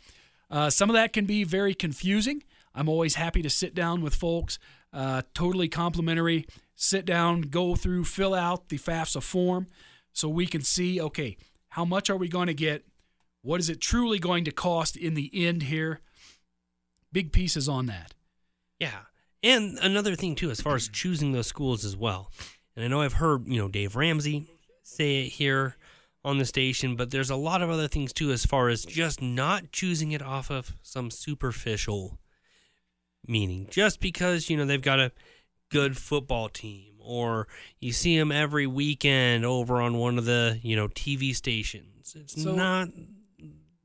Uh, some of that can be very confusing. I'm always happy to sit down with folks, uh, totally complimentary, sit down, go through, fill out the FAFSA form so we can see okay, how much are we going to get? What is it truly going to cost in the end here? Big pieces on that. Yeah. And another thing too, as far as choosing those schools as well. And I know I've heard, you know, Dave Ramsey say it here on the station, but there's a lot of other things too, as far as just not choosing it off of some superficial meaning. Just because, you know, they've got a good football team or you see them every weekend over on one of the, you know, TV stations. It's So- not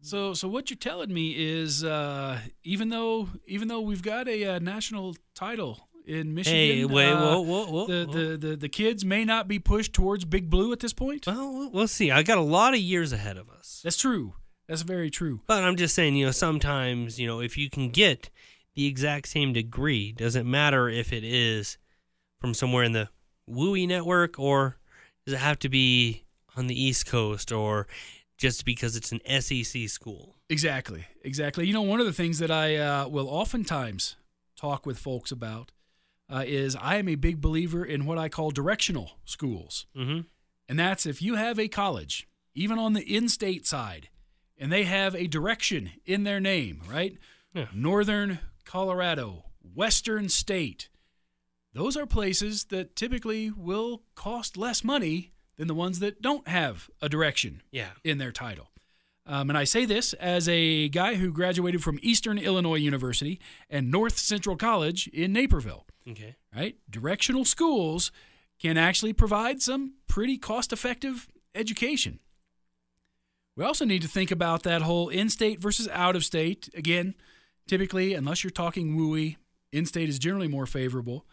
So, so what you're telling me is, uh, even though even though we've got a uh, national title in Michigan, Hey, wait, uh, whoa, whoa, whoa, the, the the the kids may not be pushed towards Big Blue at this point. We'll- we'll see. I got a lot of years ahead of us. That's true. That's very true. But I'm just saying, you know, sometimes, you know, if you can get the exact same degree, doesn't matter if it is from somewhere in the WUE network or does it have to be on the East Coast or just because it's an SEC school? Exactly, exactly. You know, one of the things that I uh, will oftentimes talk with folks about uh, is I am a big believer in what I call directional schools. Mm-hmm. And that's if you have a college, even on the in state side, and they have a direction in their name, right? Yeah. Northern Colorado, Western State. Those are places that typically will cost less money than the ones that don't have a direction Yeah. in their title. Um, and I say this as a guy who graduated from Eastern Illinois University and North Central College in Naperville Okay. right? Directional schools can actually provide some pretty cost effective education. We also need to think about that whole in state versus out of state. Again, typically, unless you're talking wooey, in state is generally more favorable.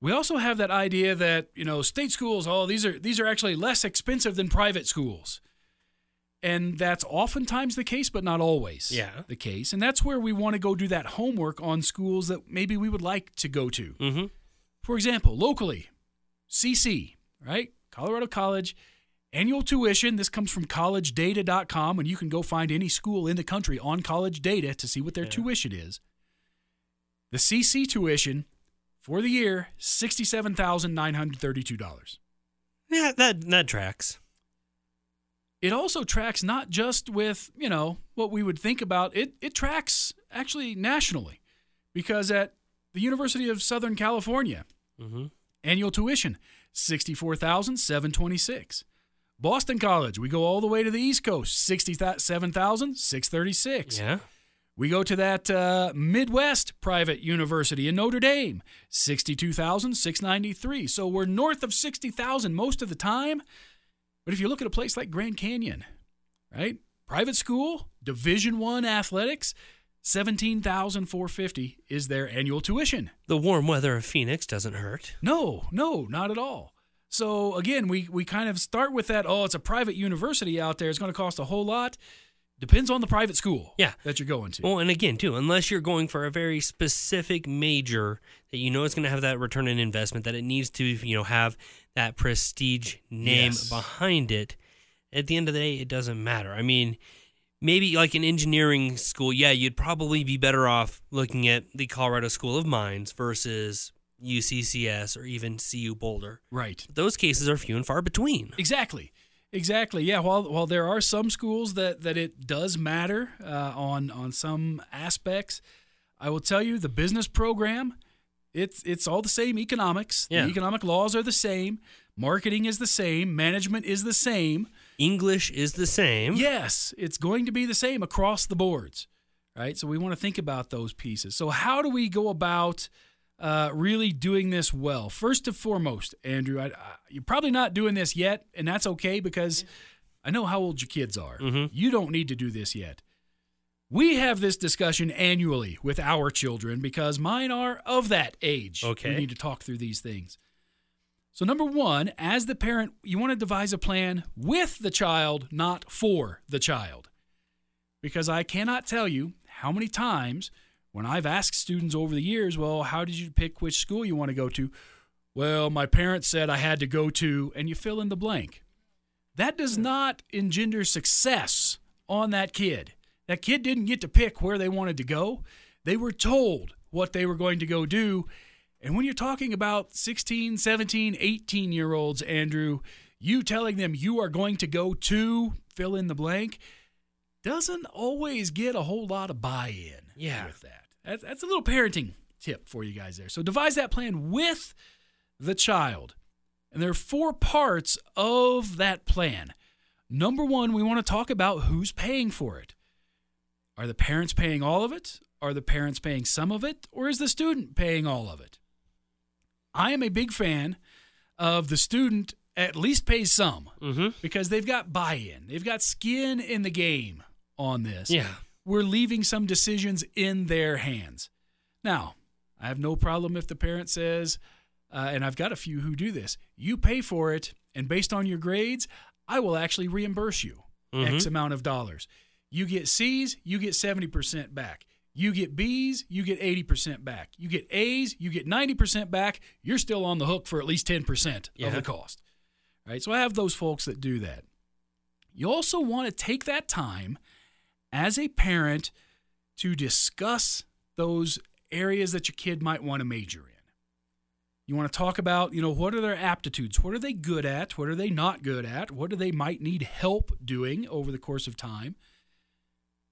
We also have that idea that, you know, state schools, oh, these are these are actually less expensive than private schools. And that's oftentimes the case, but not always Yeah. the case. And that's where we want to go do that homework on schools that maybe we would like to go to. Mm-hmm. For example, locally, CC, right? Colorado College, annual tuition. This comes from collegedata.com, and you can go find any school in the country on college data to see what their Yeah. tuition is. The CC tuition for the year, $67,932. Yeah, that that tracks. it also tracks not just with you know what we would think about it it tracks actually nationally because at the university of southern california Mm-hmm. annual tuition 64726 boston college we go all the way to the east coast 67636 Yeah. we go to that uh, Midwest private university in Notre Dame, 62,693. So we're north of 60,000 most of the time. But if you look at a place like Grand Canyon, right? Private school, Division 1 athletics, 17,450 is their annual tuition. The warm weather of Phoenix doesn't hurt. No, no, not at all. So again, we we kind of start with that. Oh, it's a private university out there. It's going to cost a whole lot. Depends on the private school. Yeah. that you're going to. Well, and again, too, unless you're going for a very specific major that you know is going to have that return on investment, that it needs to, you know, have that prestige name Yes. behind it. At the end of the day, it doesn't matter. I mean, maybe like an engineering school, yeah, you'd probably be better off looking at the Colorado School of Mines versus UCCS or even CU Boulder. right. Those cases are few and far between. Exactly. Exactly. Yeah. While while there are some schools that that it does matter uh, on on some aspects, I will tell you the business program, it's it's all the same economics. Yeah. The economic laws are the same. Marketing is the same. Management is the same. English is the same. Yes, it's going to be the same across the boards, right? So we want to think about those pieces. So how do we go about uh, really doing this well? First and foremost, Andrew, I, I, you're probably not doing this yet, and that's okay because I know how old your kids are. You don't need to do this yet. We have this discussion annually with our children because mine are of that age. Okay. We need to talk through these things. So, number one, as the parent, you want to devise a plan with the child, not for the child. Because I cannot tell you how many times when I've asked students over the years, well, how did you pick which school you want to go to? Well, my parents said I had to go to, and you fill in the blank. That does hmm. not engender success on that kid. That kid didn't get to pick where they wanted to go. They were told what they were going to go do. And when you're talking about 16, 17, 18 year olds, Andrew, you telling them you are going to go to fill in the blank doesn't always get a whole lot of buy in Yeah. with that. That's, that's a little parenting tip for you guys there. So devise that plan with the child. And there are four parts of that plan. Number one, we want to talk about who's paying for it. Are the parents paying all of it? Are the parents paying some of it? Or is the student paying all of it? I am a big fan of the student at least pays some Mm-hmm. because they've got buy in, they've got skin in the game on this Yeah. We're leaving some decisions in their hands. Now, I have no problem if the parent says, uh, and I've got a few who do this, you pay for it, and based on your grades, I will actually reimburse you X amount of dollars. You get C's, you get 70% back. You get B's, you get 80% back. You get A's, you get 90% back. You're still on the hook for at least 10% of the cost. Right? So I have those folks that do that. You also want to take that time as a parent to discuss those areas that your kid might want to major in. You want to talk about, you know, what are their aptitudes? What are they good at? What are they not good at? What do they might need help doing over the course of time?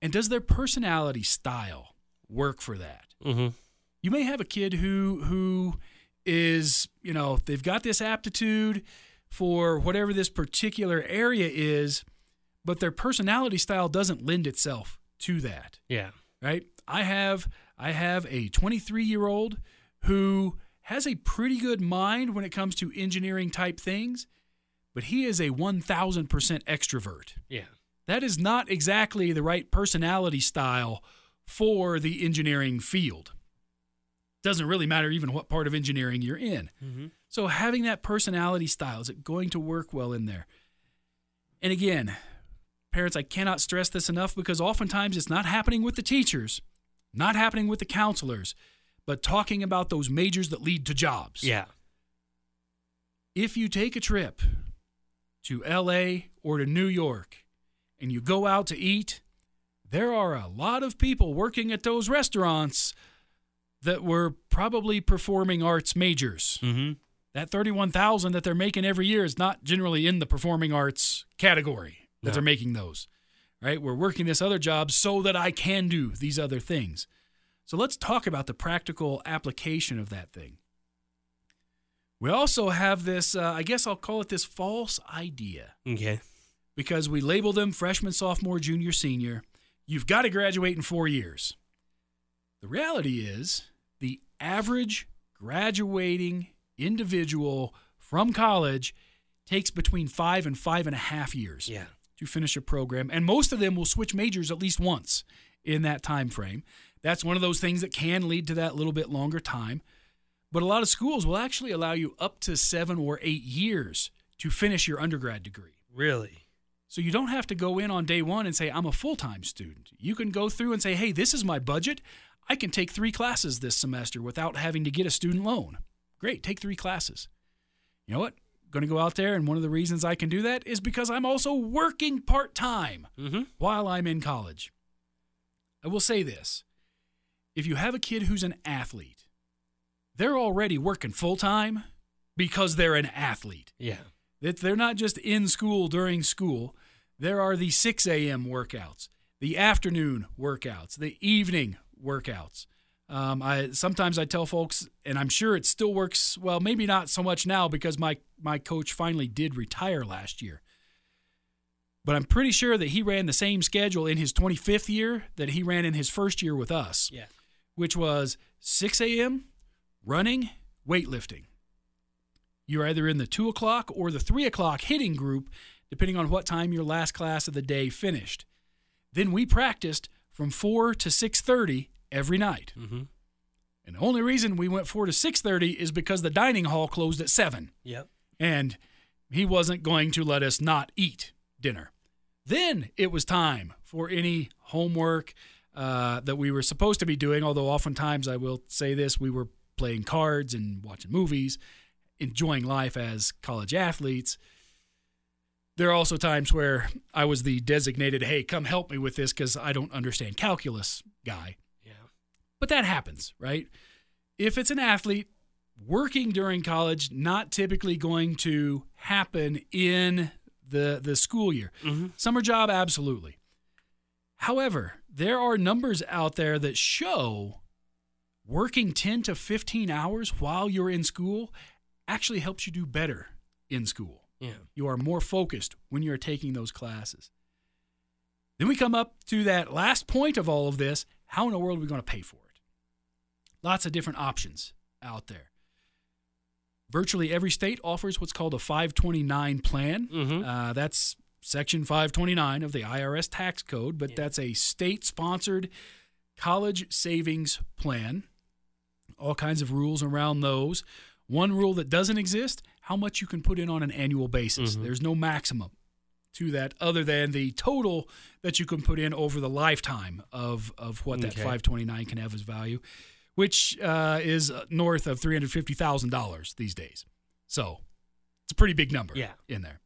And does their personality style work for that? Mm-hmm. you may have a kid who who is you know they've got this aptitude for whatever this particular area is but their personality style doesn't lend itself to that Yeah. right i have i have a 23 year old who has a pretty good mind when it comes to engineering type things but he is a 1000% extrovert Yeah. that is not exactly the right personality style for the engineering field. Doesn't really matter even what part of engineering you're in. Mm-hmm. So having that personality style, is it going to work well in there? And again, parents, I cannot stress this enough because oftentimes it's not happening with the teachers, not happening with the counselors, but talking about those majors that lead to jobs Yeah. if you take a trip to LA or to New York and you go out to eat, there are a lot of people working at those restaurants that were probably performing arts majors. Mm-hmm. That 31,000 that they're making every year is not generally in the performing arts category that No. they're making those. Right? We're working this other job so that I can do these other things. So let's talk about the practical application of that thing. We also have this, uh, I guess I'll call it this false idea Okay. because we label them freshman, sophomore, junior, senior. You've got to graduate in four years. The reality is the average graduating individual from college takes between five and five and a half years Yeah. To finish a program, and most of them will switch majors at least once in that time frame. That's one of those things that can lead to that little bit longer time. But a lot of schools will actually allow you up to seven or eight years to finish your undergrad degree. Really? So you don't have to go in on day one and say, I'm a full time student. You can go through and say, hey, this is my budget. I can take three classes this semester without having to get a student loan. Great, take three classes. You know what? Going to go out there, and one of the reasons I can do that is because I'm also working part time Mm-hmm. while I'm in college. I will say this if you have a kid who's an athlete, they're already working full time because they're an athlete. Yeah. That they're not just in school during school. There are the 6 a.m. workouts, the afternoon workouts, the evening workouts. Um, I sometimes I tell folks, and I'm sure it still works. Well, maybe not so much now because my my coach finally did retire last year. But I'm pretty sure that he ran the same schedule in his 25th year that he ran in his first year with us Yeah. which was 6 a.m. running, weightlifting. You're either in the two o'clock or the three o'clock hitting group, depending on what time your last class of the day finished. Then we practiced from 4 to 6:30 every night. Mm-hmm. And the only reason we went 4 to 6:30 is because the dining hall closed at 7 Yep. and he wasn't going to let us not eat dinner. Then it was time for any homework uh, that we were supposed to be doing, although oftentimes I will say this we were playing cards and watching movies, enjoying life as college athletes. There are also times where I was the designated, hey, come help me with this because I don't understand calculus guy. But that happens, right? If it's an athlete working during college, not typically going to happen in the the school year. Mm-hmm. Summer job, absolutely. However, there are numbers out there that show working 10 to 15 hours while you're in school actually helps you do better in school. Yeah. You are more focused when you're taking those classes. Then we come up to that last point of all of this how in the world are we going to pay for it? Lots of different options out there. Virtually every state offers what's called a 529 plan. Mhm. Uh, that's Section 529 of the IRS tax code, but Yeah. that's a state sponsored college savings plan. All kinds of rules around those. One rule that doesn't exist how much you can put in on an annual basis. Mhm. There's no maximum to that other than the total that you can put in over the lifetime of, of what that 529 can have as value, which uh, is north of $350,000 these days. So it's a pretty big number Yeah. in there.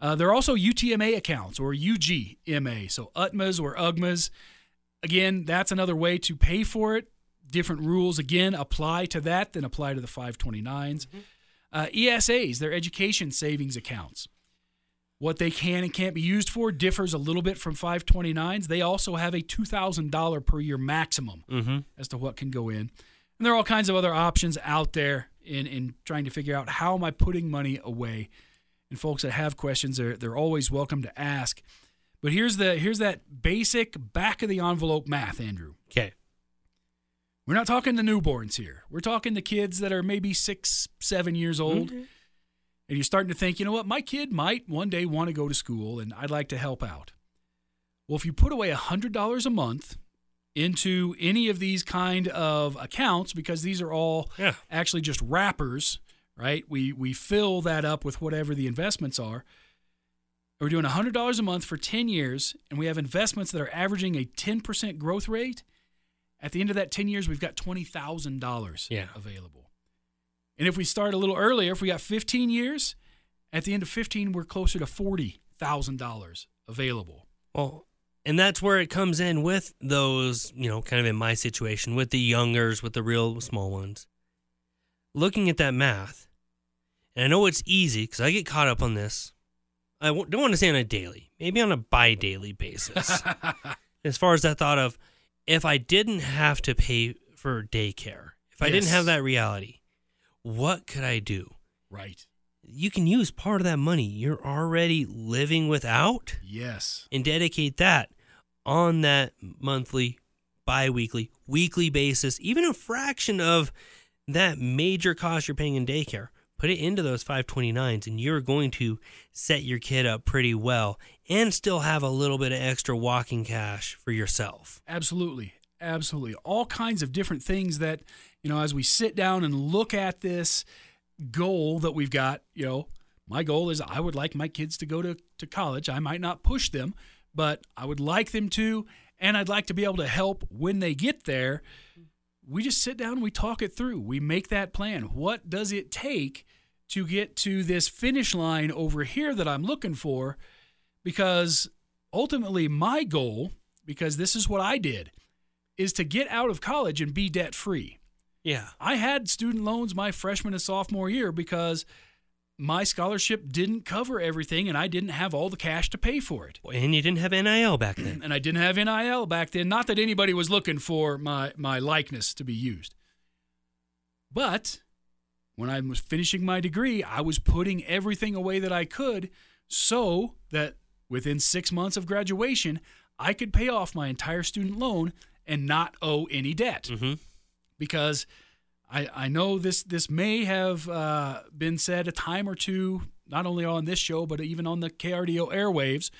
Uh, there are also UTMA accounts or UGMA, so UTMAs or UGMAs. Again, that's another way to pay for it. Different rules, again, apply to that than apply to the 529s. Uh, ESAs, they're education savings accounts. What they can and can't be used for differs a little bit from 529s. They also have a $2,000 per year maximum Mm-hmm. as to what can go in. And there are all kinds of other options out there in, in trying to figure out how am I putting money away. And folks that have questions, they're, they're always welcome to ask. But here's the here's that basic back of the envelope math, Andrew. Okay. We're not talking the newborns here. We're talking the kids that are maybe six, seven years old. And you're starting to think, you know what, my kid might one day want to go to school and I'd like to help out. Well, if you put away $100 a month into any of these kind of accounts, because these are all Yeah. actually just wrappers, right? We, we fill that up with whatever the investments are. We're doing $100 a month for 10 years, and we have investments that are averaging a 10% growth rate. At the end of that 10 years, we've got $20,000 Yeah. available. And if we start a little earlier, if we got 15 years, at the end of 15, we're closer to $40,000 available. Well, and that's where it comes in with those, you know, kind of in my situation with the youngers, with the real small ones. Looking at that math, and I know it's easy because I get caught up on this. I don't want to say on a daily, maybe on a bi daily basis. as far as that thought of if I didn't have to pay for daycare, if I didn't have that reality, what could I do? right. You can use part of that money you're already living without Yes. and dedicate that on that monthly, bi weekly, weekly basis, even a fraction of that major cost you're paying in daycare. Put it into those 529s, and you're going to set your kid up pretty well and still have a little bit of extra walking cash for yourself. Absolutely. Absolutely. All kinds of different things that, you know, as we sit down and look at this goal that we've got, you know, my goal is I would like my kids to go to, to college. I might not push them, but I would like them to, and I'd like to be able to help when they get there. We just sit down we talk it through. We make that plan. What does it take to get to this finish line over here that I'm looking for? Because ultimately, my goal, because this is what I did, is to get out of college and be debt free. Yeah. I had student loans my freshman and sophomore year because my scholarship didn't cover everything and I didn't have all the cash to pay for it. And you didn't have NIL back then. And I didn't have NIL back then. Not that anybody was looking for my, my likeness to be used. But when I was finishing my degree, I was putting everything away that I could so that within six months of graduation, I could pay off my entire student loan and not owe any debt. Mm-hmm. Because I, I know this this may have uh, been said a time or two, not only on this show but even on the KRDO airwaves,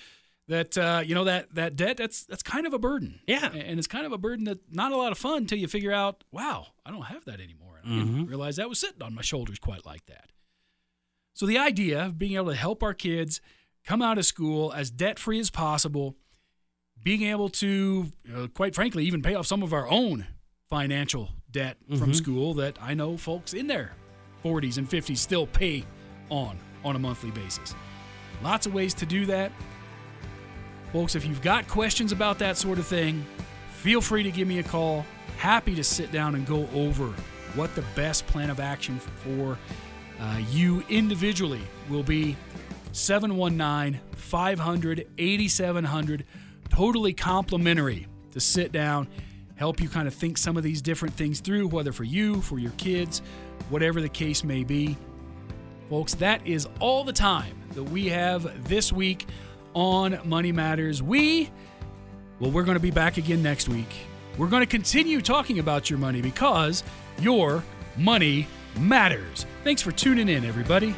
that uh, you know that that debt that's that's kind of a burden. Yeah. and it's kind of a burden that not a lot of fun until you figure out, wow, I don't have that anymore, and I didn't realize that was sitting on my shoulders quite like that. So the idea of being able to help our kids come out of school as debt free as possible, being able to, uh, quite frankly, even pay off some of our own financial debt from school that I know folks in their 40s and 50s still pay on on a monthly basis. Lots of ways to do that. Folks, if you've got questions about that sort of thing, feel free to give me a call. Happy to sit down and go over what the best plan of action for uh, you individually will be. 719 500 8700. Totally complimentary to sit down, help you kind of think some of these different things through, whether for you, for your kids, whatever the case may be. Folks, that is all the time that we have this week on Money Matters. We, well, we're going to be back again next week. We're going to continue talking about your money because your money matters. Thanks for tuning in, everybody.